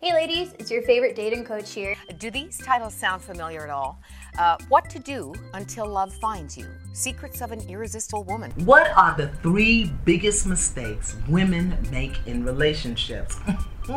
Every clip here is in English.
Hey ladies, it's your favorite dating coach here. Do these titles sound familiar at all? Uh, what to do until love finds you? Secrets of an irresistible woman. What are the three biggest mistakes women make in relationships?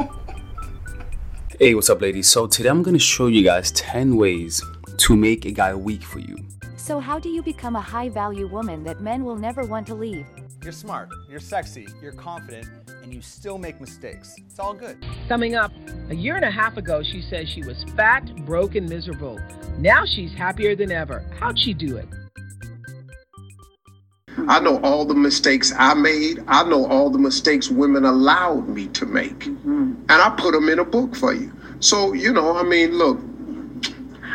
Hey, what's up, ladies? So, today I'm gonna show you guys 10 ways to make a guy weak for you. So, how do you become a high value woman that men will never want to leave? You're smart, you're sexy, you're confident, and you still make mistakes. It's all good. Coming up, a year and a half ago, she says she was fat, broke, and miserable. Now she's happier than ever. How'd she do it? I know all the mistakes I made. I know all the mistakes women allowed me to make. Mm-hmm. And I put them in a book for you. So, you know, I mean, look,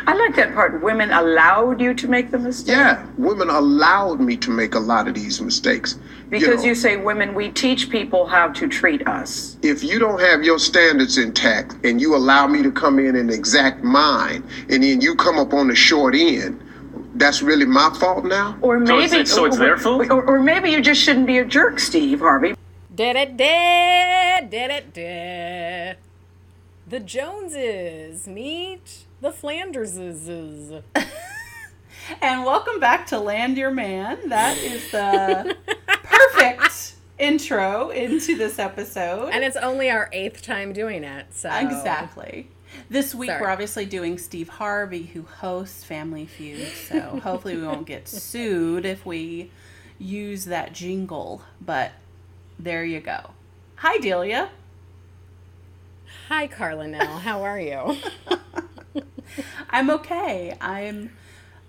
I like that part. Women allowed you to make the mistake. yeah, women allowed me to make a lot of these mistakes. Because know, you say, women, we teach people how to treat us. if you don't have your standards intact and you allow me to come in and exact mine, and then you come up on the short end, that's really my fault now? Or So maybe, it's- so it's their fault? Or, or maybe you just shouldn't be a jerk, Steve Harvey. Did da did, did da did. The Joneses meet the Flanderses. And welcome back to Land Your Man. That is the perfect intro into this episode. And it's only our eighth time doing it, so. Exactly. This week Sorry. we're obviously doing Steve Harvey, who hosts Family Feud. So hopefully we won't get sued if we use that jingle. But there you go. Hi, Delia. Hi, Carla Now, How are you? I'm okay. I'm.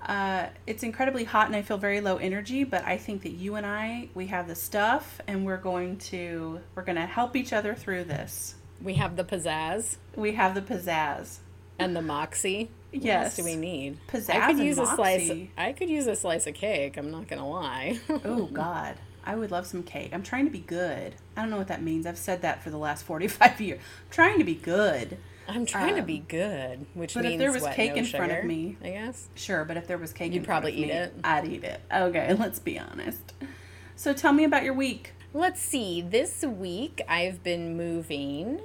Uh, it's incredibly hot and I feel very low energy, but I think that you and I we have the stuff and we're going to we're going to help each other through this. we have the pizzazz We have the pizzazz. and the moxie. What Yes. else do we need? Pizzazz I could use a slice. I could use a slice of cake. I'm not gonna lie. Oh God, I would love some cake. I'm trying to be good. I don't know what that means. I've said that for the last 45 years. I'm trying to be good. I'm trying to Um, be good, which but means if there was what, cake no in front of me- I guess. Sure, but if there was cake, You'd in front probably of eat me, it. I'd eat it. Okay, let's be honest. So tell me about your week. Let's see. This week I've been moving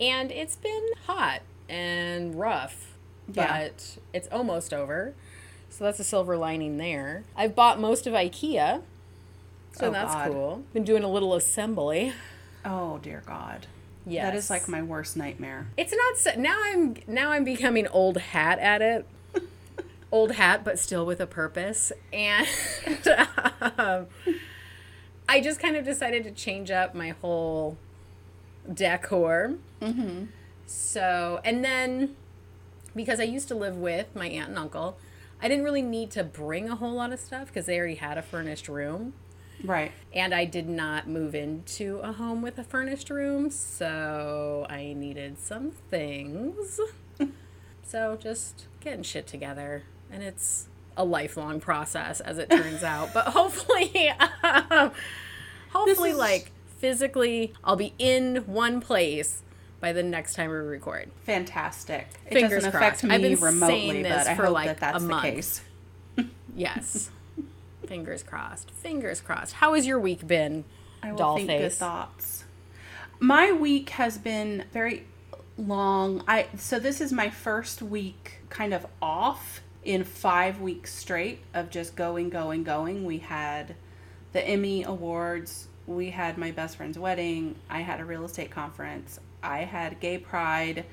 and it's been hot and rough, Yeah. but it's almost over. So that's a silver lining there. I've bought most of IKEA. So Oh, that's God. cool. Been doing a little assembly. Oh dear God. Yes. That is like my worst nightmare. It's not so now I'm now I'm becoming old hat at it. old hat but still with a purpose. And um, I just kind of decided to change up my whole decor. Mm-hmm. So, and then because I used to live with my aunt and uncle, I didn't really need to bring a whole lot of stuff because they already had a furnished room. Right. And I did not move into a home with a furnished room, so I needed some things. so just getting shit together. And it's a lifelong process, as it turns out. But hopefully, um, hopefully, is- like physically, I'll be in one place by the next time we record. Fantastic. It Fingers doesn't affect crossed. me I've been remotely, saying this but I for hope like that that's the month. case. Yes. Fingers crossed. Fingers crossed. How has your week been, I will doll think good thoughts. My week has been very long. I so this is my first week kind of off in 5 weeks straight of just going going going. We had the Emmy awards, we had my best friend's wedding, I had a real estate conference, I had gay pride,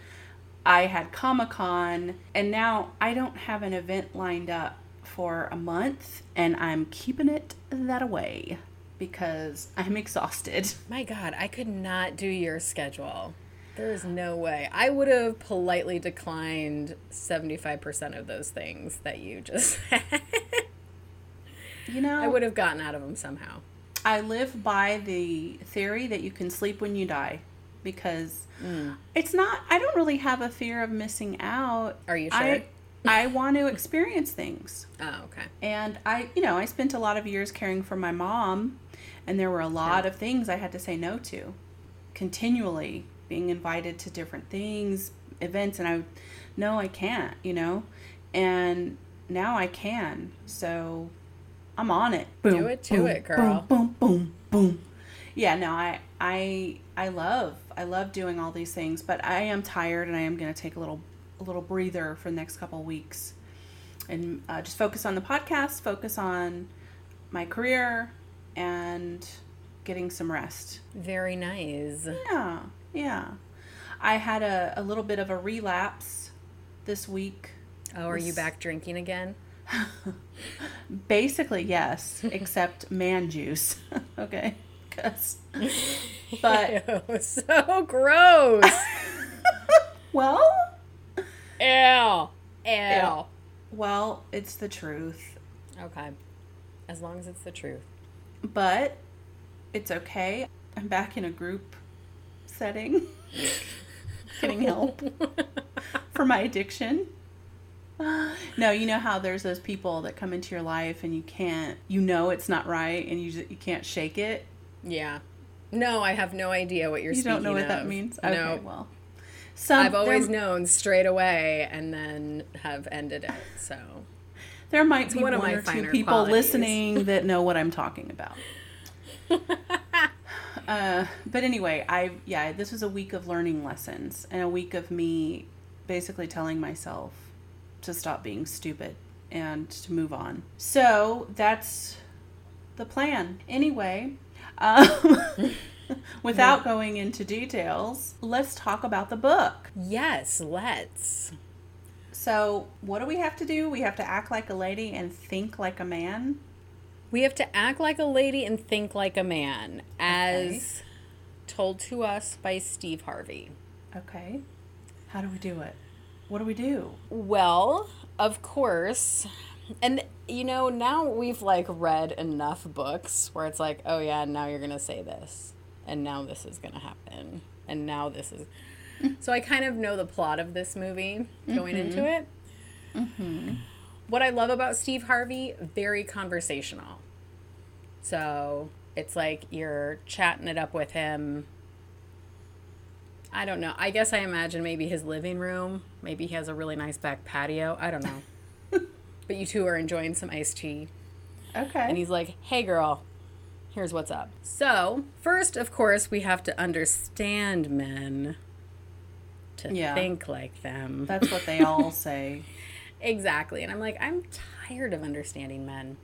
I had Comic-Con, and now I don't have an event lined up for a month and I'm keeping it that away because I'm exhausted. My God, I could not do your schedule. There is no way. I would have politely declined 75% of those things that you just said. You know, I would have gotten out of them somehow. I live by the theory that you can sleep when you die because mm. it's not I don't really have a fear of missing out. Are you sure? I want to experience things. Oh, okay. And I, you know, I spent a lot of years caring for my mom, and there were a lot of things I had to say no to. Continually being invited to different things, events, and I, no, I can't, you know, and now I can. So I'm on it. Do it to it, girl. Boom, boom, boom, boom. Yeah, no, I, I, I love, I love doing all these things, but I am tired and I am going to take a little a little breather for the next couple weeks and uh, just focus on the podcast, focus on my career, and getting some rest. Very nice. Yeah, yeah. I had a, a little bit of a relapse this week. Oh, are you back drinking again? Basically, yes, except man juice. okay, because but Ew, so gross. well, Ew. Ew. well, it's the truth. Okay. As long as it's the truth. but it's okay. I'm back in a group setting, getting help for my addiction. No, you know how there's those people that come into your life and you can't, you know it's not right and you just, you can't shake it. Yeah. No, I have no idea what you're You don't know what that means. No. Okay, well, some I've always known straight away and then have ended it. So there might It's be one one, or two people qualities. listening that know what I'm talking about. uh, but anyway, I yeah, this was a week of learning lessons and a week of me basically telling myself to stop being stupid and to move on. So that's the plan. Anyway, um, without going into details, let's talk about the book. yes, let's. So, what do we have to do? We have to act like a lady and think like a man. We have to act like a lady and think like a man, as told to us by Steve Harvey. Okay. How do we do it? What do we do? Well, of course. And you know, now we've like read enough books where it's like, oh yeah, now you're going to say this. And now this is going to happen. And now this is So I kind of know the plot of this movie going mm-hmm. into it. Mm-hmm. What I love about Steve Harvey, very conversational. So, it's like you're chatting it up with him I don't know. I guess I imagine maybe his living room. Maybe he has a really nice back patio. I don't know. but you two are enjoying some iced tea. Okay. And he's like, hey, girl, here's what's up. So, first, of course, we have to understand men to Yeah. think like them. That's what they all say. Exactly. And I'm like, I'm tired of understanding men.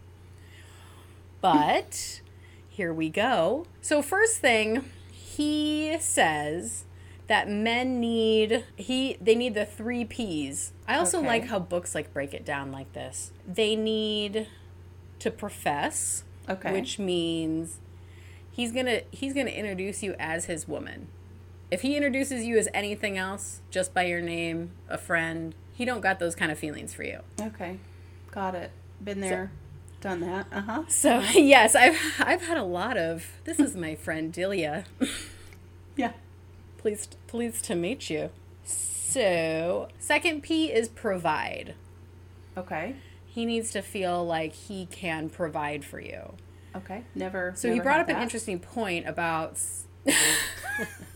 But here we go. So, first thing, he says that men need he they need the 3 Ps. I also Okay. like how books like break it down like this. They need to profess, Okay. which means he's going to he's going to introduce you as his woman. If he introduces you as anything else, just by your name, a friend, he don't got those kind of feelings for you. Okay. Got it. Been there, done that. Uh huh. So yes, I've I've had a lot of. This is my friend Delia. Yeah. pleased pleased to meet you. So second P is provide. Okay. He needs to feel like he can provide for you. Okay. Never. So he brought up an interesting point about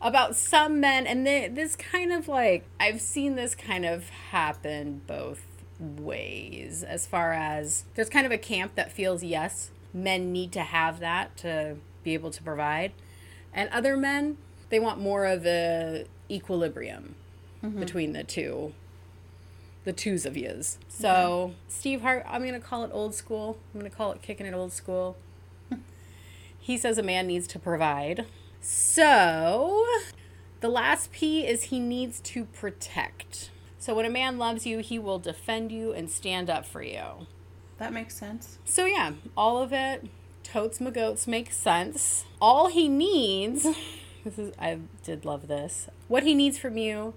about some men, and they, this kind of like I've seen this kind of happen both ways. As far as there's kind of a camp that feels yes, men need to have that to be able to provide, and other men they want more of a equilibrium mm-hmm. between the two the twos of yous. So Steve Hart, I'm gonna call it old school. I'm gonna call it kicking it old school. he says a man needs to provide. So the last P is he needs to protect. So when a man loves you, he will defend you and stand up for you. That makes sense. So yeah, all of it, totes my goats makes sense. All he needs, this is I did love this. What he needs from you,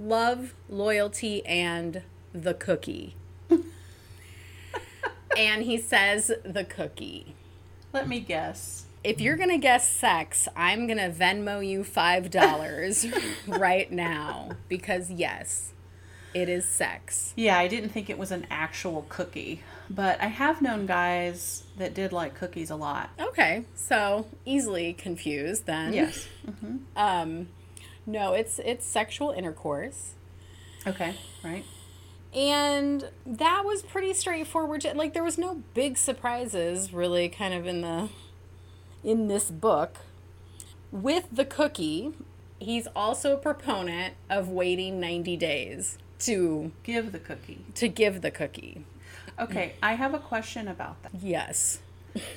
love, loyalty, and the cookie. and he says the cookie. Let me guess. If you're gonna guess sex, I'm gonna Venmo you five dollars right now because yes, it is sex. Yeah, I didn't think it was an actual cookie, but I have known guys that did like cookies a lot. Okay, so easily confused then. Yes. Um, no, it's it's sexual intercourse, Okay. Right. and that was pretty straightforward. Like there was no big surprises really, kind of in the in this book. with the cookie, he's also a proponent of waiting 90 days to Give the cookie. to give the cookie. Okay, I have a question about that. Yes.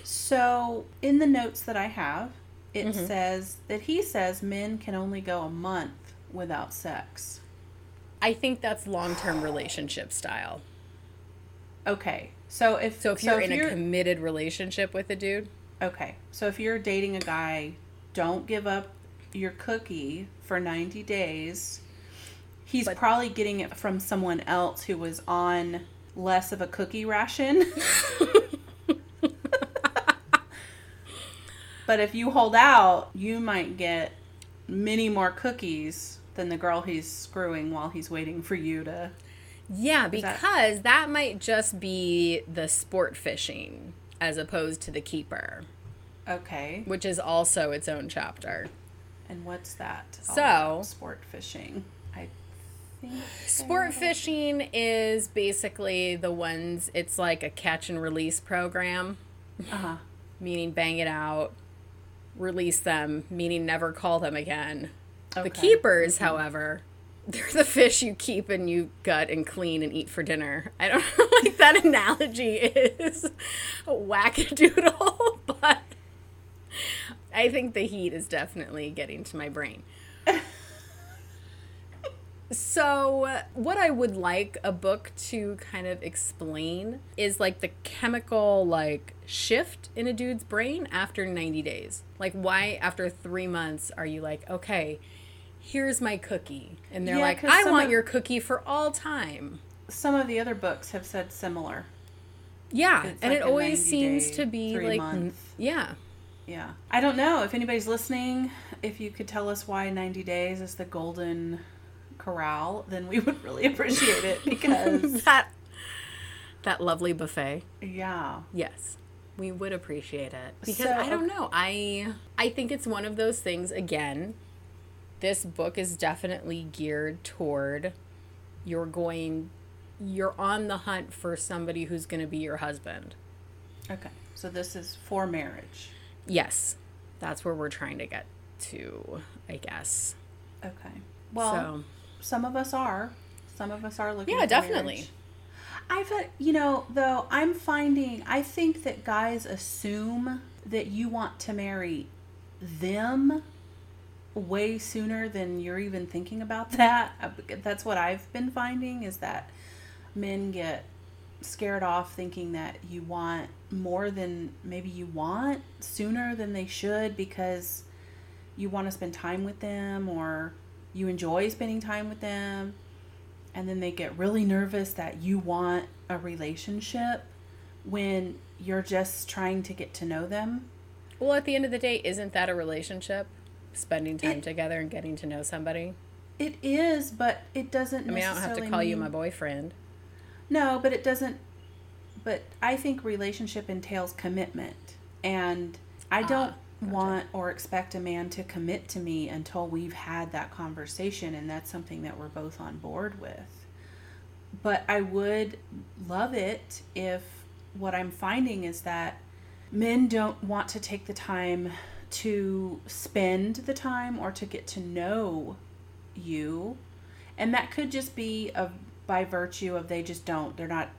So, in the notes that I have, it Mhm. says that he says men can only go a month without sex. I think that's long-term relationship style. Okay. So if So if you're in a committed relationship with a dude, Okay. So if you're dating a guy, don't give up your cookie for 90 days. He's probably getting it from someone else who was on less of a cookie ration. but if you hold out, you might get many more cookies than the girl he's screwing while he's waiting for you to. yeah, Is that- because that might just be the sport fishing as opposed to the keeper, Okay. which is also its own chapter. And what's that? So- sport fishing. I think Sport fishing is basically the ones, it's like a catch and release program, Uh-huh. meaning bang it out, release them, meaning never call them again. The Okay. keepers, however, they're the fish you keep and you gut and clean and eat for dinner. I don't know, like that analogy is a wackadoodle, but I think the heat is definitely getting to my brain. So, what I would like a book to kind of explain is like the chemical like shift in a dude's brain after 90 days. Like why after 3 months are you like, "Okay, here's my cookie." And they're Yeah, like, "I want of- your cookie for all time." Some of the other books have said similar. Yeah, It's and like it always seems day, to be like month. yeah. Yeah. I don't know if anybody's listening. If you could tell us why 90 days is the Golden Corral, then we would really appreciate it because, that that lovely buffet. yeah. Yes. We would appreciate it. Because So, I don't know. I I think it's one of those things again. This book is definitely geared toward you're going you're on the hunt for somebody who's going to be your husband. Okay. So this is for marriage. Yes. That's where we're trying to get to, I guess. Okay. Well, so, some of us are. Some of us are looking Yeah, definitely. I've, you know, though, I'm finding, I think that guys assume that you want to marry them way sooner than you're even thinking about that. That's what I've been finding is that men get scared off thinking that you want more than maybe you want sooner than they should because you want to spend time with them or you enjoy spending time with them and then they get really nervous that you want a relationship when you're just trying to get to know them. well, at the end of the day, isn't that a relationship? Spending time It- together and getting to know somebody? It is, but it doesn't I mean, I don't have to call you my boyfriend. No, but it doesn't. But I think relationship entails commitment, and I ah, don't want or expect a man to commit to me until we've had that conversation, and that's something that we're both on board with. But I would love it if what I'm finding is that men don't want to take the time to spend the time or to get to know you and that could just be of by virtue of they just don't they're not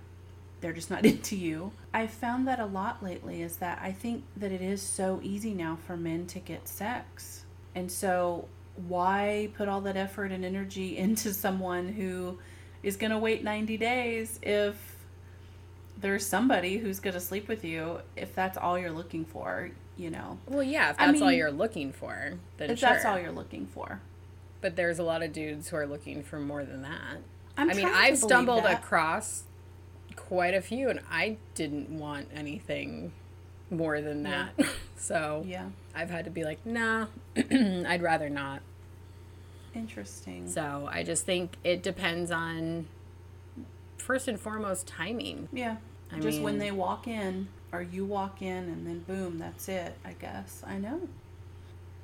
they're just not into you i found that a lot lately is that i think that it is so easy now for men to get sex and so why put all that effort and energy into someone who is going to wait 90 days if there's somebody who's going to sleep with you if that's all you're looking for you know Well, yeah, if I that's all you're looking for, then if sure. that's all you're looking for But there's a lot of dudes who are looking for more than that. I'm I mean, I've stumbled that. across quite a few, and I didn't want anything more than Yeah. that. so yeah I've had to be like, nah, I'd rather not. interesting So I just think it depends on first and foremost timing. Yeah. I just when they walk in, or you walk in, and then boom, that's it. I guess I know.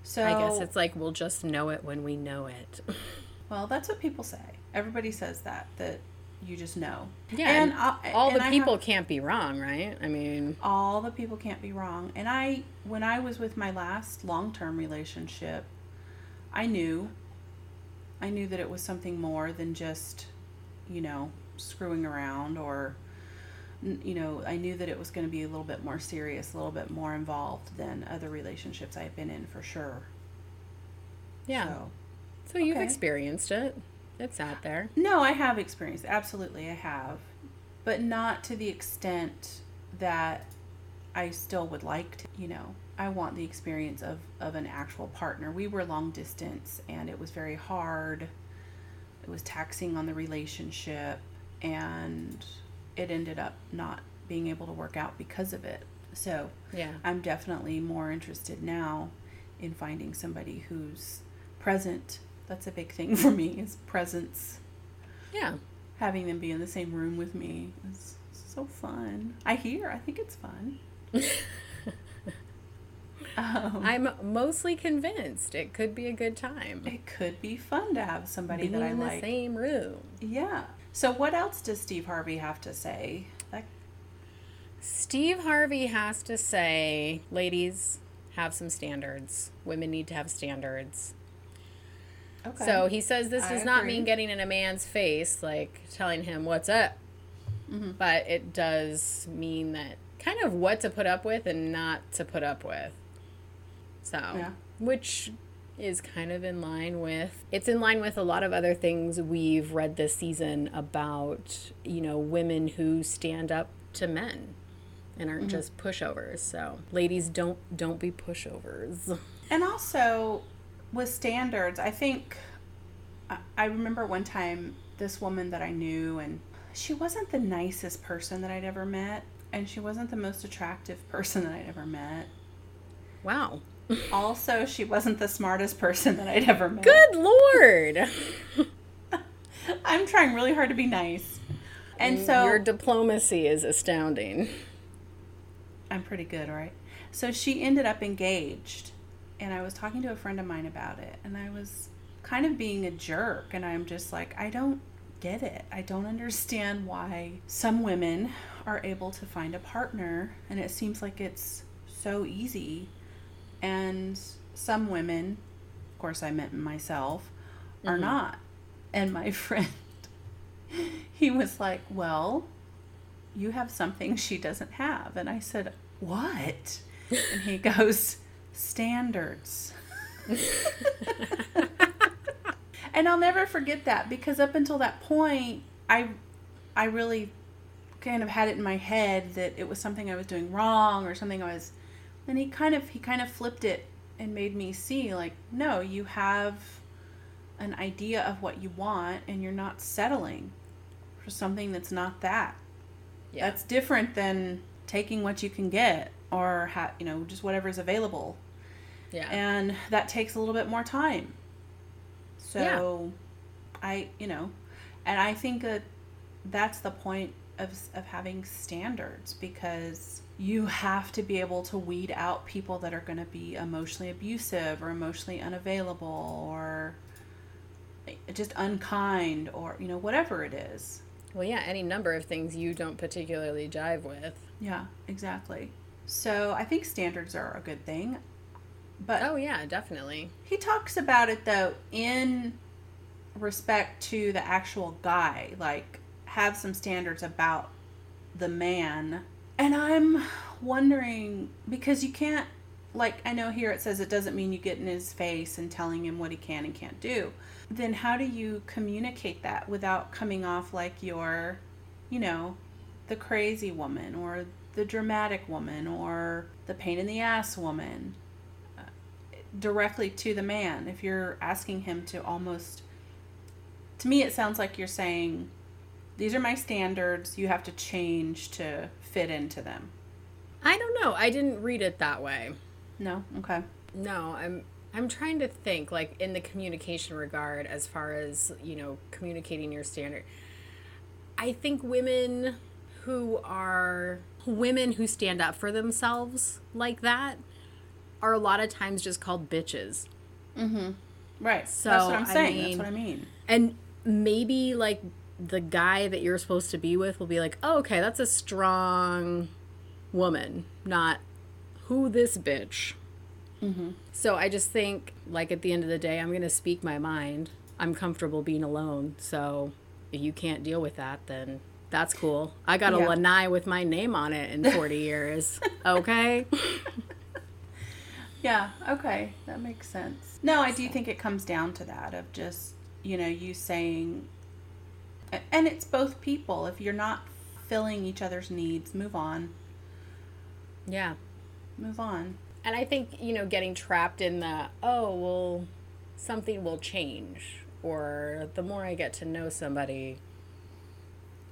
So I guess it's like we'll just know it when we know it. well, that's what people say. Everybody says that that you just know. Yeah, and, and I- all and the I people have- can't be wrong, right? I mean, all the people can't be wrong. And I, when I was with my last long term relationship, I knew, I knew that it was something more than just, you know, screwing around or, you know, I knew that it was going to be a little bit more serious, a little bit more involved than other relationships I've been in for sure. yeah. So, So you've okay. experienced it. It's out there. No, I have experienced. Absolutely, I have. But not to the extent that I still would like to, you know. I want the experience of, of an actual partner. We were long distance and it was very hard. It was taxing on the relationship and it ended up not being able to work out because of it. So Yeah. I'm definitely more interested now in finding somebody who's present. That's a big thing for me is presence. Yeah. Having them be in the same room with me is so fun. I hear. I think it's fun. um, I'm mostly convinced it could be a good time. it could be fun to have somebody Being that I like. in the like. same room. Yeah. So what else does Steve Harvey have to say? Steve Harvey has to say, ladies, have some standards. Women need to have standards. Okay. So he says this I does not agree. mean getting in a man's face, like telling him what's up, Mm-hmm. but it does mean that kind of what to put up with and not to put up with. So, Yeah. which is kind of in line with it's in line with a lot of other things we've read this season about you know women who stand up to men and aren't Mm-hmm. just pushovers so ladies don't don't be pushovers And also with standards, I think I- remember one time this woman that I knew, and she wasn't the nicest person that I'd ever met, and she wasn't the most attractive person that I'd ever met. wow Also, she wasn't the smartest person that I'd ever met. good lord I'm trying really hard to be nice. And so Mm, your diplomacy is astounding I'm pretty good, right? So she ended up engaged, and I was talking to a friend of mine about it, and I was kind of being a jerk, and I'm just like, I don't get it. I don't understand why some women are able to find a partner, and it seems like it's so easy, and some women, of course, I meant myself, are mm-hmm. not. And my friend, he was like, Well, you have something she doesn't have. And I said, What? And he goes, Standards. and I'll never forget that because up until that point, I I really kind of had it in my head that it was something I was doing wrong or something I was and he kind of he kind of flipped it and made me see like no you have an idea of what you want and you're not settling for something that's not that. Yeah. That's different than taking what you can get or ha- you know just whatever is available. Yeah. And that takes a little bit more time. So i you know and i think that that's the point of, of having standards because you have to be able to weed out people that are going to be emotionally abusive or emotionally unavailable or just unkind or you know whatever it is. Well yeah any number of things you don't particularly jive with. Yeah exactly so i think standards are a good thing but oh yeah definitely He talks about it though in respect to the actual guy, like have some standards about the man. And I'm wondering because you can't like I know here it says it doesn't mean you get in his face and telling him what he can and can't do. Then how do you communicate that without coming off like you're, you know, the crazy woman or the dramatic woman or the pain in the ass woman? Uh, directly to the man. If you're asking him to almost to me it sounds like you're saying these are my standards. You have to change to fit into them. I don't know. I didn't read it that way. No? Okay. No i'm i'm trying to think like in the communication regard as far as you know communicating your standard. I think women who are women who stand up for themselves like that are a lot of times just called bitches right So, that's what i'm I saying mean- that's what i mean and maybe like the guy that you're supposed to be with will be like, oh, okay, that's a strong woman, not who this bitch. Mm-hmm. So I just think, like, at the end of the day, I'm going to speak my mind. I'm comfortable being alone. So if you can't deal with that, then that's cool. I got a Yeah. lanai with my name on it in 40 years. Okay. Yeah, okay. That makes sense. No, I do think it comes down to that of just, you know, you saying and it's both people. If you're not filling each other's needs, move on. Yeah. Move on. And I think, you know, getting trapped in the, oh, well, something will change, or the more I get to know somebody,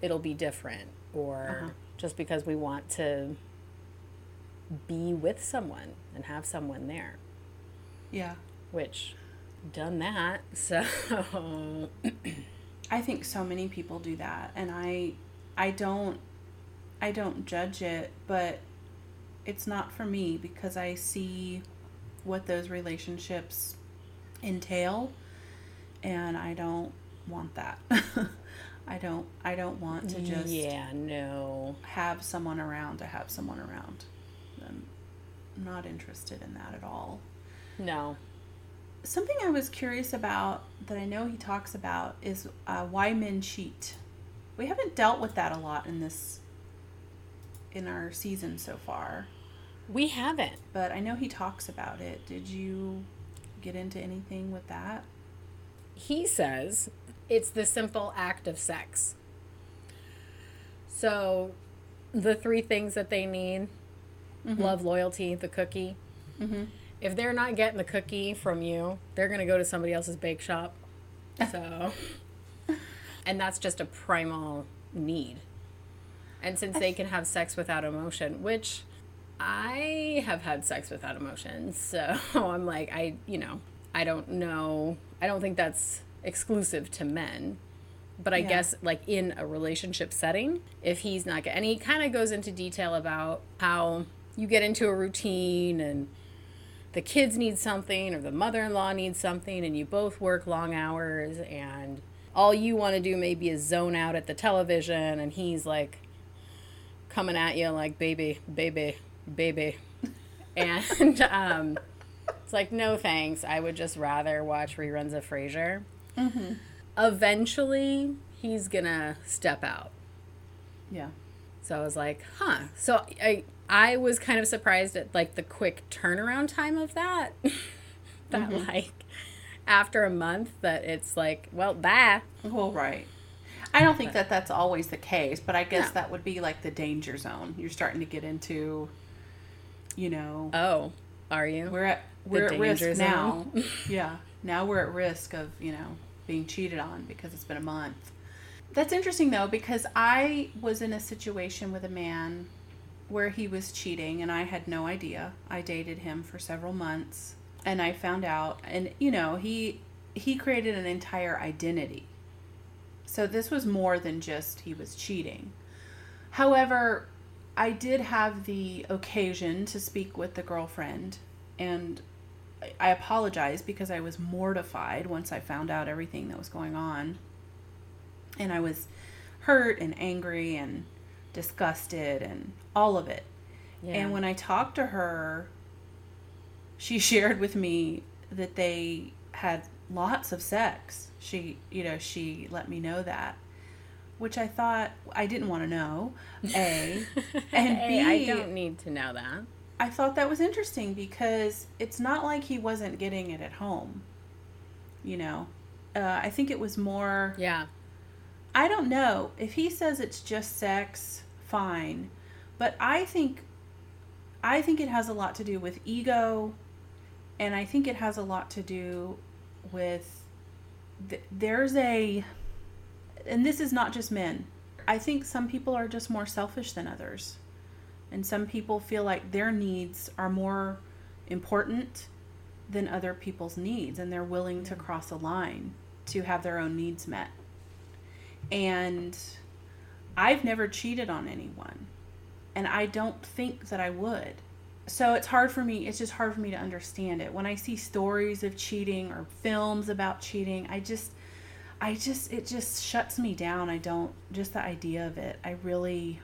it'll be different, or Uh-huh. just because we want to be with someone and have someone there, Yeah. which done that. So, I think so many people do that and I I don't I don't judge it, but it's not for me because I see what those relationships entail and I don't want that. I don't I don't want to just yeah, no. have someone around to have someone around. I'm not interested in that at all. No. Something I was curious about that I know he talks about is uh, why men cheat. We haven't dealt with that a lot in this in our season so far, We haven't. but I know he talks about it. Did you get into anything with that? he says it's the simple act of sex. So, the three things that they need love, loyalty, the cookie. Mm-hmm. If they're not getting the cookie from you, they're going to go to somebody else's bake shop. So, and that's just a primal need. And since they can have sex without emotion, which I have had sex without emotion, so I'm like, I, you know, I don't know. I don't think that's exclusive to men. But I Yeah. guess, like in a relationship setting, if he's not and he kind of goes into detail about how you get into a routine and the kids need something or the mother-in-law needs something and you both work long hours and all you want to do maybe is zone out at the television and he's like coming at you like baby baby baby and um it's like no thanks i would just rather watch reruns of Frasier Mm-hmm. eventually he's gonna step out Yeah. so I was like, huh. So I I was kind of surprised at like the quick turnaround time of that. that Mhm. like after a month that it's like, well, bye. Well, right. I don't think that that's always the case, but I guess No. that would be like the danger zone. You're starting to get into, you know. Oh, are you? We're at we're at risk danger now. yeah, now we're at risk of you know being cheated on because it's been a month. That's interesting though because I was in a situation with a man where he was cheating and I had no idea. I dated him for several months and I found out and you know, he he created an entire identity. So this was more than just he was cheating. However, I did have the occasion to speak with the girlfriend and I- apologize because I was mortified once I found out everything that was going on. And I was hurt and angry and disgusted and all of it. Yeah. And when I talked to her, she shared with me that they had lots of sex. She, you know, she let me know that, which I thought I didn't want to know. A and B, I don't need to know that. I thought that was interesting because it's not like he wasn't getting it at home. You know, uh, I think it was more. Yeah. I don't know. If he says it's just sex, fine. But I think I think it has a lot to do with ego and I think it has a lot to do with th- there's a and this is not just men. I think some people are just more selfish than others. And some people feel like their needs are more important than other people's needs and they're willing to cross a line to have their own needs met. And I've never cheated on anyone. And I don't think that I would. So it's hard for me, it's just hard for me to understand it. When I see stories of cheating or films about cheating, I just I just it just shuts me down. I don't just the idea of it. I really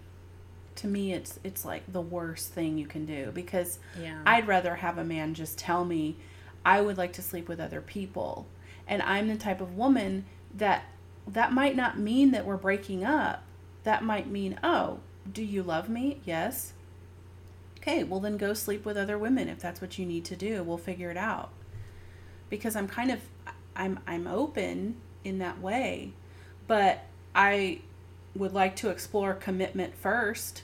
to me it's it's like the worst thing you can do because Yeah. I'd rather have a man just tell me I would like to sleep with other people. And I'm the type of woman that that might not mean that we're breaking up. That might mean, "Oh, do you love me?" Yes. Okay, well then go sleep with other women if that's what you need to do. We'll figure it out. Because I'm kind of I'm I'm open in that way, but I would like to explore commitment first,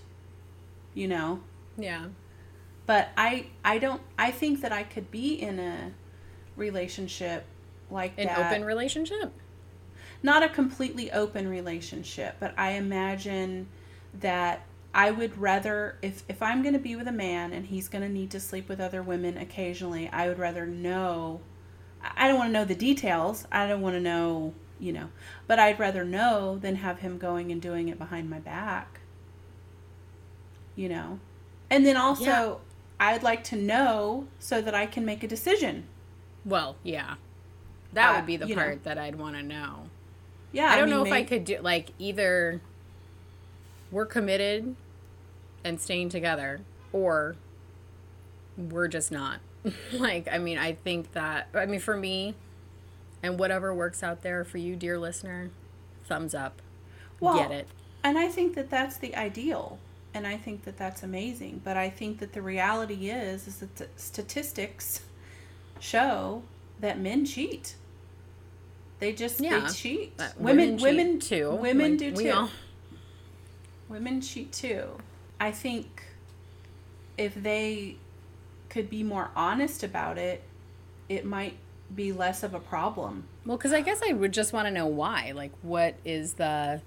you know. Yeah. But I I don't I think that I could be in a relationship like An that. open relationship? Not a completely open relationship, but I imagine that I would rather if if I'm going to be with a man and he's going to need to sleep with other women occasionally, I would rather know I don't want to know the details. I don't want to know, you know, but I'd rather know than have him going and doing it behind my back. You know. And then also Yeah. I'd like to know so that I can make a decision. Well, yeah. That Uh, would be the you know. part that I'd want to know. Yeah, I don't mean, know if I could do like either we're committed and staying together or we're just not. like, I mean, I think that I mean for me and whatever works out there for you, dear listener, thumbs up. Well, Get it. And I think that that's the ideal. And I think that that's amazing. But I think that the reality is, is that the statistics show that men cheat. They just Yeah. they cheat. Uh, women, women cheat women too. Women Like, do too. all- Women cheat too. I think if they could be more honest about it, it might be less of a problem. Well, because I guess I would just want to know why. Like, what is the.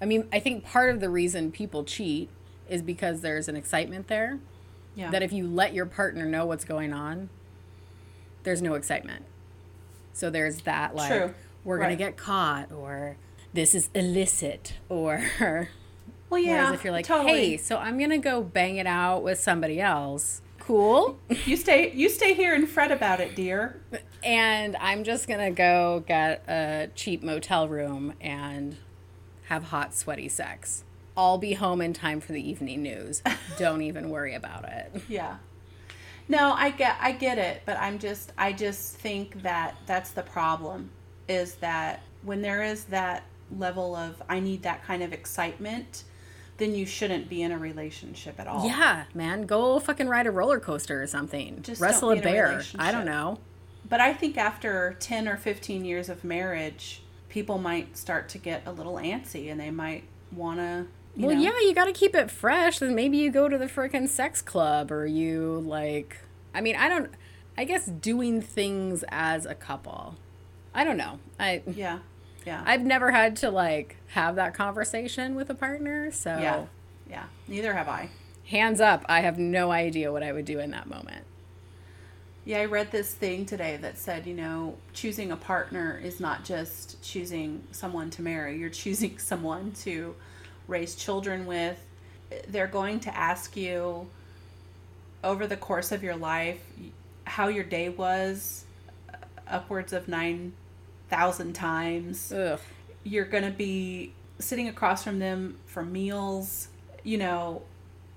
I mean, I think part of the reason people cheat is because there's an excitement there. Yeah. That if you let your partner know what's going on, there's no excitement. So there's that, like, True. we're going to get caught, or this is illicit, or. Well, yeah. Whereas if you're like, totally. hey, so I'm going to go bang it out with somebody else, cool. you stay you stay here and fret about it, dear. and I'm just gonna go get a cheap motel room and have hot, sweaty sex. I'll be home in time for the evening news. Don't even worry about it. Yeah. No, I get I get it, but I'm just I just think that that's the problem is that when there is that level of I need that kind of excitement, then you shouldn't be in a relationship at all. Yeah, man, go fucking ride a roller coaster or something. Just Wrestle a be a bear. I don't know. But I think after 10 or 15 years of marriage, people might start to get a little antsy and they might want to well, know, yeah, you got to keep it fresh. Then maybe you go to the freaking sex club or you like. I mean, I don't. I guess doing things as a couple. I don't know. I Yeah. Yeah. I've never had to like have that conversation with a partner, so Yeah. Yeah. Neither have I. hands up, I have no idea what I would do in that moment. Yeah, I read this thing today that said, you know, choosing a partner is not just choosing someone to marry, you're choosing someone to raise children with. They're going to ask you over the course of your life how your day was uh, upwards of 9,000 times. Ugh. You're going to be sitting across from them for meals, you know,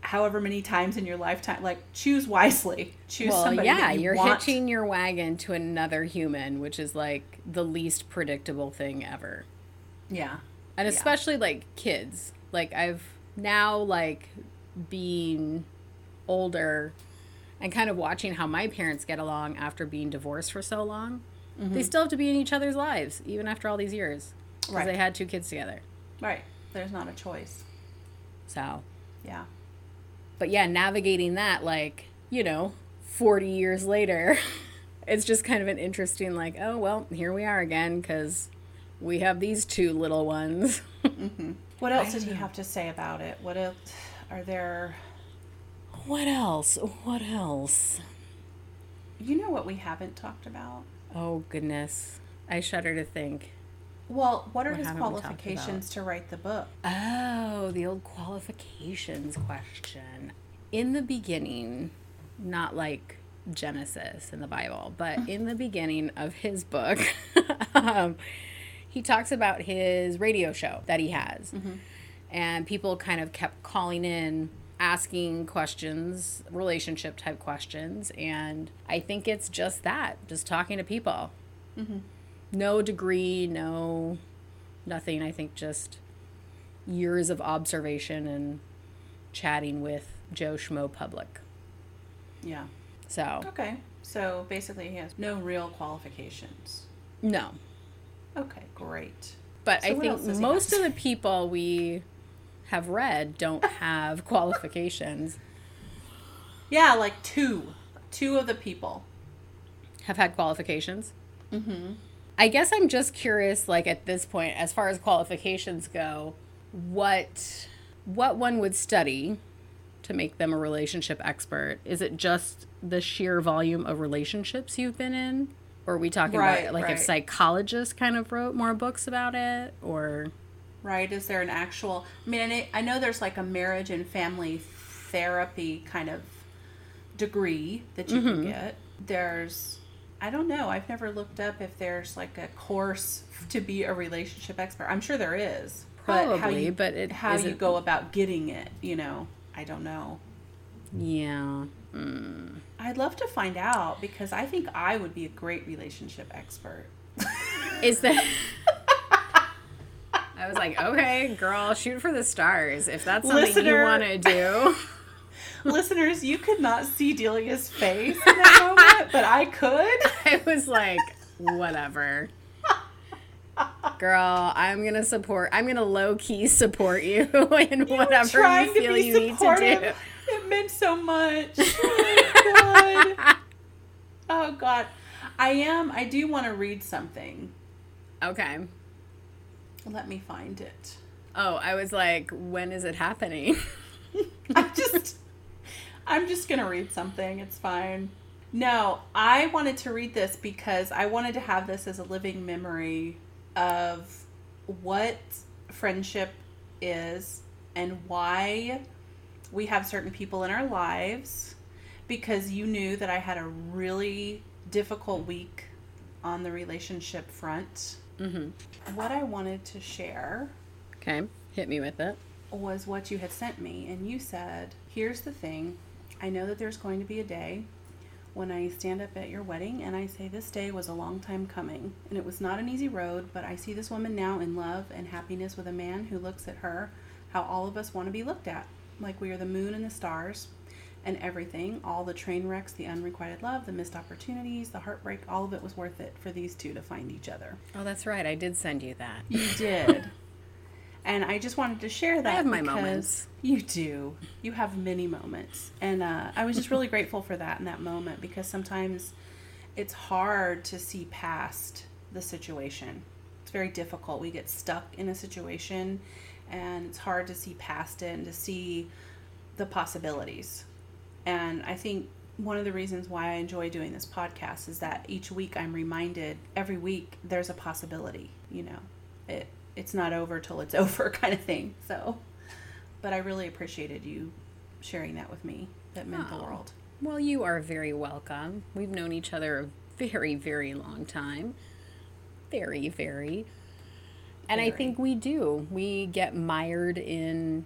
however many times in your lifetime. Like, choose wisely. Choose well, somebody yeah, you you're want. hitching your wagon to another human, which is like the least predictable thing ever. Yeah. And Yeah. especially like kids. Like I've now like being older and kind of watching how my parents get along after being divorced for so long. They Mhm. still have to be in each other's lives even after all these years because Right. they had two kids together. Right. There's not a choice. So, Yeah. but yeah, navigating that like, you know, 40 years later, it's just kind of an interesting like, oh, well, here we are again cuz we have these two little ones. What else did he have to say about it? What else are there What else? What else? You know what we haven't talked about? Oh goodness. I shudder to think. Well, what are What his haven't we talked qualifications to write the book? Oh, the old qualifications question. In the beginning, not like Genesis in the Bible, but in the beginning of his book, um, he talks about his radio show that he has. And people kind of kept calling in asking questions, relationship type questions, and I think it's just that, just talking to people. Mhm. No degree, no nothing. I think just years of observation and chatting with Joe Schmo public. Yeah. So, Okay. So basically, he has no real qualifications. no. Okay, great. But So I think else does he most of the people we have read don't have qualifications, Yeah, like two, two of the people. have had qualifications. Mm-hmm. I guess I'm just curious, like at this point, as far as qualifications go, what what one would study to make them a relationship expert? Is it just the sheer volume of relationships you've been in? Or are we talking Right, about like right. if psychologists kind of wrote more books about it? Or Right? Is there an actual? I mean, I I know there's like a marriage and family therapy kind of degree that you can Mhm. get. There's, I don't know. I've never looked up if there's like a course to be a relationship expert. I'm sure there is. but how Probably, you, but it how you go about getting it, you know, I don't know. yeah. Mm. I'd love to find out because I think I would be a great relationship expert. Is that I was like, okay, girl, shoot for the stars. If that's something Listener. you want to do. Listeners, you could not see Delia's face in that moment, but I could. I was like, whatever. Girl, I'm gonna support. I'm gonna low key support you in whatever you feel you need to do. It meant so much. Oh, God. oh God, I am. I do want to read something. Okay. Let me find it. Oh, I was like, when is it happening? I'm just. I'm just gonna read something. It's fine. No, I wanted to read this because I wanted to have this as a living memory of what friendship is and why we have certain people in our lives because you knew that I had a really difficult week on the relationship front. Mm-hmm. What I wanted to share Okay, hit me with it. was what you had sent me, and you said, Here's the thing I know that there's going to be a day when I stand up at your wedding and I say, This day was a long time coming, and it was not an easy road, but I see this woman now in love and happiness with a man who looks at her how all of us want to be looked at, like we are the moon and the stars. And everything, all the train wrecks, the unrequited love, the missed opportunities, the heartbreak, all of it was worth it for these two to find each other. Oh, that's right. I did send you that. You did. and I just wanted to share that. I have my moments. You do. You have many moments. And uh, I was just really grateful for that in that moment because sometimes it's hard to see past the situation. It's very difficult. We get stuck in a situation and it's hard to see past it and to see the possibilities. And I think one of the reasons why I enjoy doing this podcast is that each week I'm reminded every week there's a possibility, you know. It it's not over till it's over kind of thing. So but I really appreciated you sharing that with me. That meant the Oh. world. Well, you are very welcome. We've known each other a very, very long time. Very, very. And I think we do. We get mired in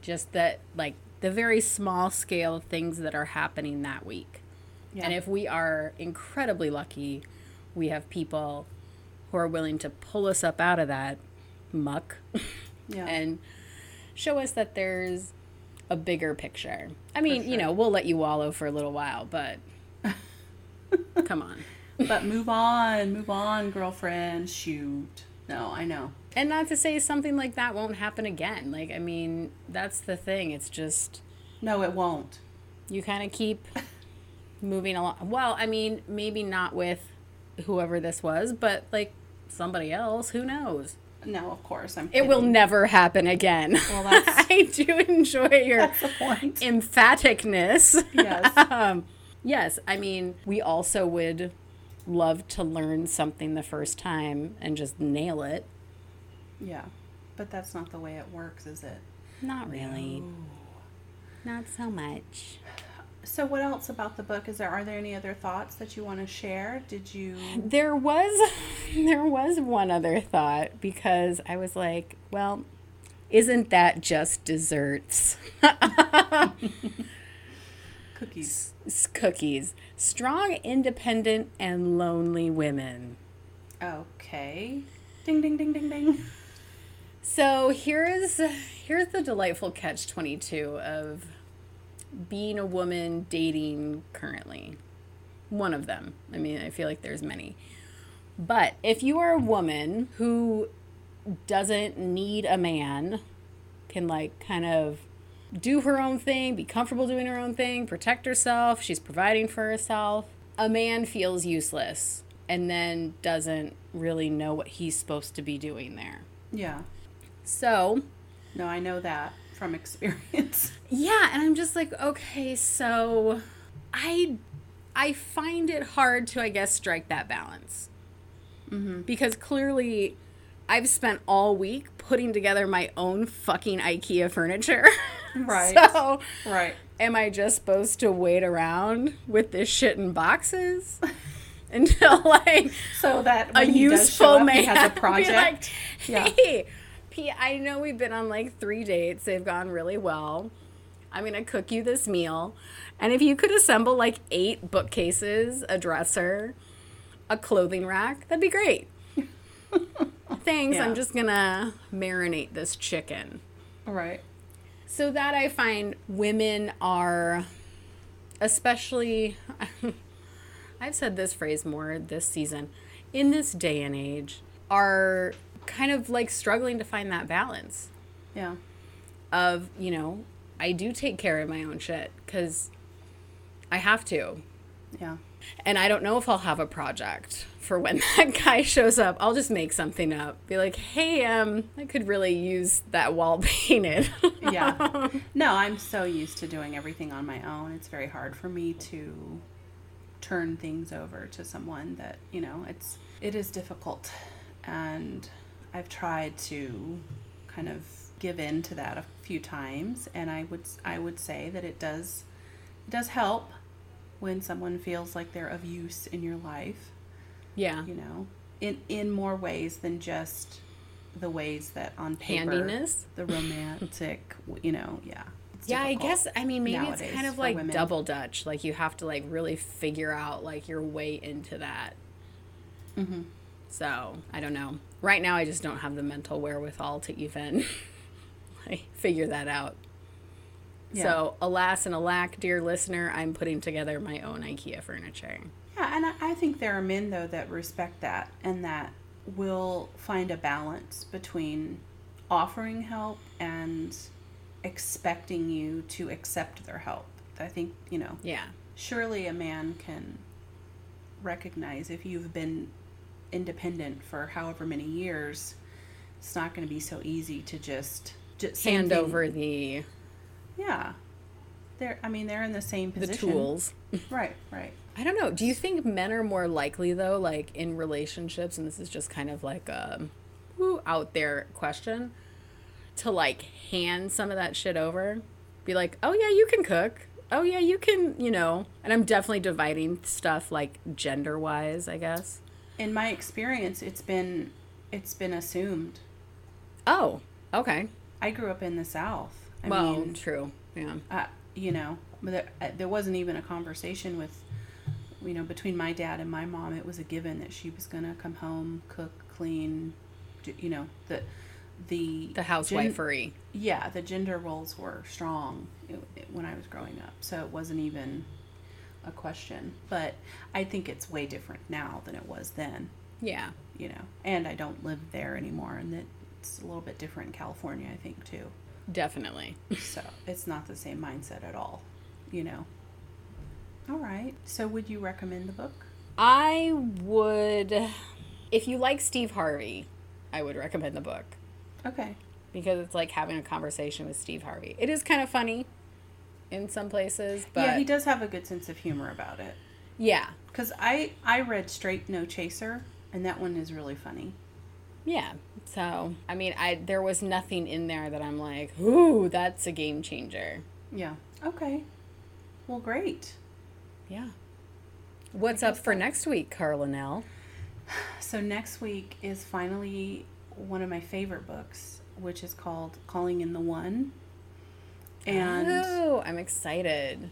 just that, like, the very small scale things that are happening that week. Yeah. And if we are incredibly lucky, we have people who are willing to pull us up out of that muck Yeah. and show us that there's a bigger picture. I mean, you know, we'll let you wallow for a little while, but come on. but move on, move on, girlfriend. Shoot. No, I know. And not to say something like that won't happen again. Like, I mean, that's the thing. It's just No, it won't. you kind of keep moving along. Well, I mean, maybe not with whoever this was, but like somebody else. Who knows? No, of course. I'm It will never happen again. Well, that's- I do enjoy your That's the point. emphaticness. Yes. um, yes, I mean, we also would love to learn something the first time and just nail it. Yeah. But that's not the way it works, is it? Not really. Not so much. So what else about the book? Is there are there any other thoughts that you want to share? Did you There was there was one other thought because I was like, well, isn't that just desserts? cookies? S- cookies. Strong, independent, and lonely women. Okay. Ding ding ding ding ding. So here's here's the delightful catch 22 of being a woman dating currently. One of them. I mean, I feel like there's many. But if you are a woman who doesn't need a man, can like kind of do her own thing, be comfortable doing her own thing, protect herself, she's providing for herself, a man feels useless and then doesn't really know what he's supposed to be doing there. Yeah. So, No, I know that from experience. yeah, and I'm just like, okay, so I I find it hard to I guess strike that balance. Mm-hmm. Because clearly I've spent all week putting together my own fucking IKEA furniture. Right. so, Right. am I just supposed to wait around with this shit in boxes until like So that a when he does useful up, man has a project. like, Yeah. Hey, P, I know we've been on like three dates. They've gone really well. I'm gonna cook you this meal, and if you could assemble like eight bookcases, a dresser, a clothing rack, that'd be great. Thanks. Yeah. I'm just gonna marinate this chicken. Right. So that I find women are, especially, I've said this phrase more this season, in this day and age, are kind of like struggling to find that balance Yeah. of, you know, I do take care of my own shit because I have to. Yeah. And I don't know if I'll have a project for when that guy shows up. I'll just make something up. Be like, hey, um, I could really use that wall painted. Yeah. No, I'm so used to doing everything on my own. It's very hard for me to turn things over to someone that, you know, it's it is difficult. And I've tried to kind of give in to that a few times and I would I would say that it does it does help when someone feels like they're of use in your life yeah. you know in in more ways than just the ways that on paper Handiness? the romantic you know yeah Yeah, I guess I mean maybe it's kind of like women. double dutch. Like you have to like really figure out like your way into that. Mm-hmm. So I don't know. Right now, I just don't have the mental wherewithal to even like figure that out. So alas and alack, dear listener, I'm putting together my own IKEA furniture. yeah and I, I think there are men though that respect that and that will find a balance between offering help and expecting you to accept their help i think you know Yeah. surely a man can recognize if you've been independent for however many years it's not going to be so easy to just, just Hand thing. over the yeah they're i mean they're in the same position. the tools. right right I don't know. Do you think men are more likely though, like in relationships, and this is just kind of like a woo, out there question, to like hand some of that shit over? Be like, oh yeah, you can cook. Oh yeah, you can, you know. And I'm definitely dividing stuff like gender wise, I guess. In my experience it's been it's been assumed Oh, okay. i grew up in the south i well, mean true. Yeah. uh, you know there, uh, there wasn't even a conversation with you know between my dad and my mom it was a given that she was going to come home cook clean you know the the The housewifery. yeah the gender roles were strong when i was growing up so it wasn't even a question but i think it's way different now than it was then Yeah. you know and i don't live there anymore and it's a little bit different in california i think too Definitely. so it's not the same mindset at all you know all right so would you recommend the book I would, if you like Steve Harvey, I would recommend the book. okay because it's like having a conversation with Steve Harvey. It is kind of funny in some places, but yeah he does have a good sense of humor about it yeah, because i i read straight no chaser and that one is really funny yeah. So I mean, I there was nothing in there that I'm like, ooh, that's a game changer. yeah okay Well, great. Yeah. What's up for next week, Carla Nell? So next week is finally one of my favorite books, which is called Calling in the One. And oh, I'm excited.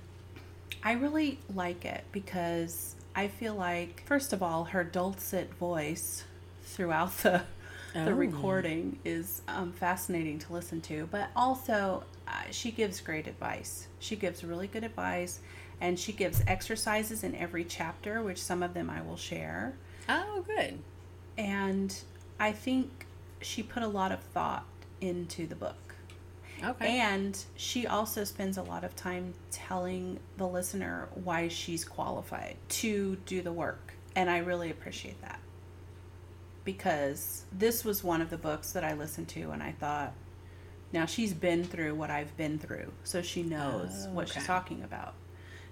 I really like it because I feel like, first of all, her dulcet voice throughout the the Oh. recording is um, fascinating to listen to. But also, uh, she gives great advice. She gives really good advice, and she gives exercises in every chapter, which some of them I will share. Oh, good. And I think she put a lot of thought into the book. Okay. And she also spends a lot of time telling the listener why she's qualified to do the work. And I really appreciate that. Because this was one of the books that I listened to and I thought, now she's been through what I've been through, so she knows Oh, what she's talking about.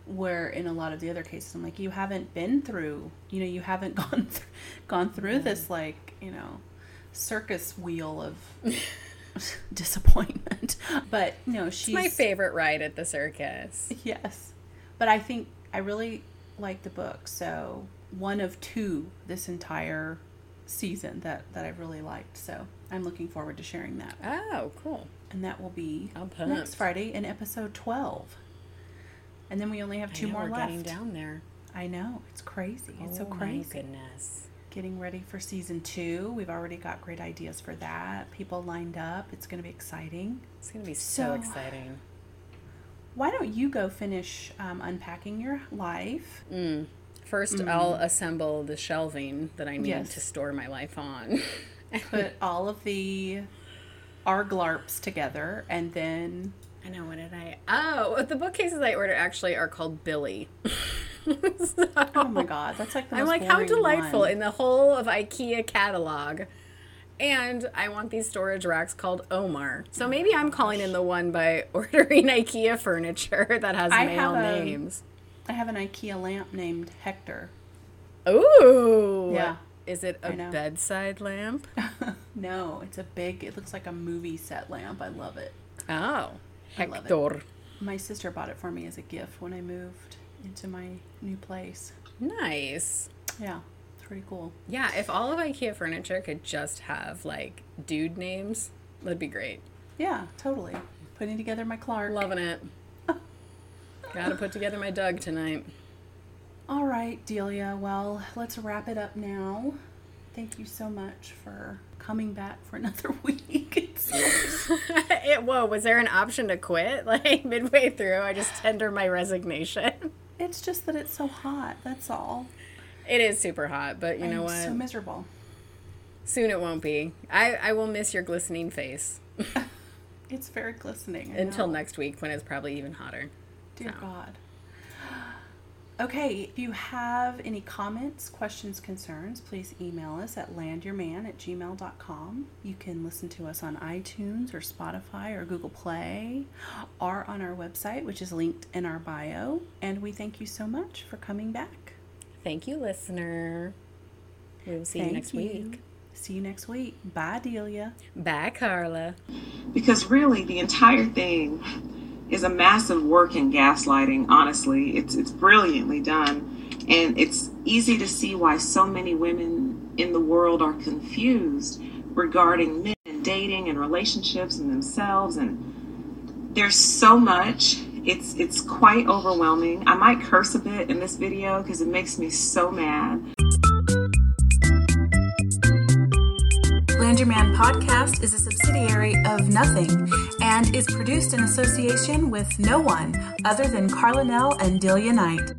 Where in a lot of the other cases, I'm like, you haven't been through, you know, you haven't gone th- gone through mm. this like, you know, circus wheel of disappointment. But you know, she's It's my favorite ride at the circus. Yes. But I think I really like the book. So one of two this entire season that, that I've really liked. So I'm looking forward to sharing that. Oh, cool. And that will be next Friday in episode 12. And then we only have I two know more left. getting down there. I know. It's crazy. It's so Oh, my crazy. goodness. Getting ready for season two. We've already got great ideas for that. People lined up. It's going to be exciting. It's going to be so, So- exciting. Why don't you go finish um, unpacking your life? Mm. First, Mm. I'll assemble the shelving that I need Yes. to store my life on. put all of the our glarps together and then I know what did I? Oh, the bookcases I ordered actually are called Billy. oh my god that's like the I'm like, how delightful one. in the whole of IKEA catalog. And I want these storage racks called Omar. So maybe I'm calling in the one by ordering IKEA furniture that has I male a- um, names. i have an ikea lamp named hector Ooh. Yeah. Is it a bedside lamp? no it's a big it looks like a movie set lamp i love it Oh. I love it. Hector. my sister bought it for me as a gift when i moved into my new place Nice. yeah it's pretty cool Yeah, if all of IKEA furniture could just have like dude names, that'd be great. yeah totally putting together my clark Loving it. Gotta put together my Doug tonight. all right delia well let's wrap it up now thank you so much for coming back for another week it, whoa, was there an option to quit? Like midway through, I just tender my resignation. It's just that it's so hot that's all It is super hot, but you know I'm what? so miserable Soon it won't be. I, I will miss your glistening face it's very glistening until know. next week when it's probably even hotter. Dear God. Okay, if you have any comments, questions, concerns, please email us at landyourman at gmail.com. You can listen to us on iTunes or Spotify or Google Play or on our website, which is linked in our bio. And we thank you so much for coming back. Thank you, listener. We will see you next you. week. See you next week. Bye, Delia. Bye, Carla. because really the entire thing is a massive work in gaslighting honestly. It's it's brilliantly done. And it's easy to see why so many women in the world are confused regarding men and dating and relationships and themselves. And there's so much. It's it's quite overwhelming. I might curse a bit in this video because it makes me so mad Man podcast is a subsidiary of Nothing and is produced in association with no one other than Carlinell and Delia Knight.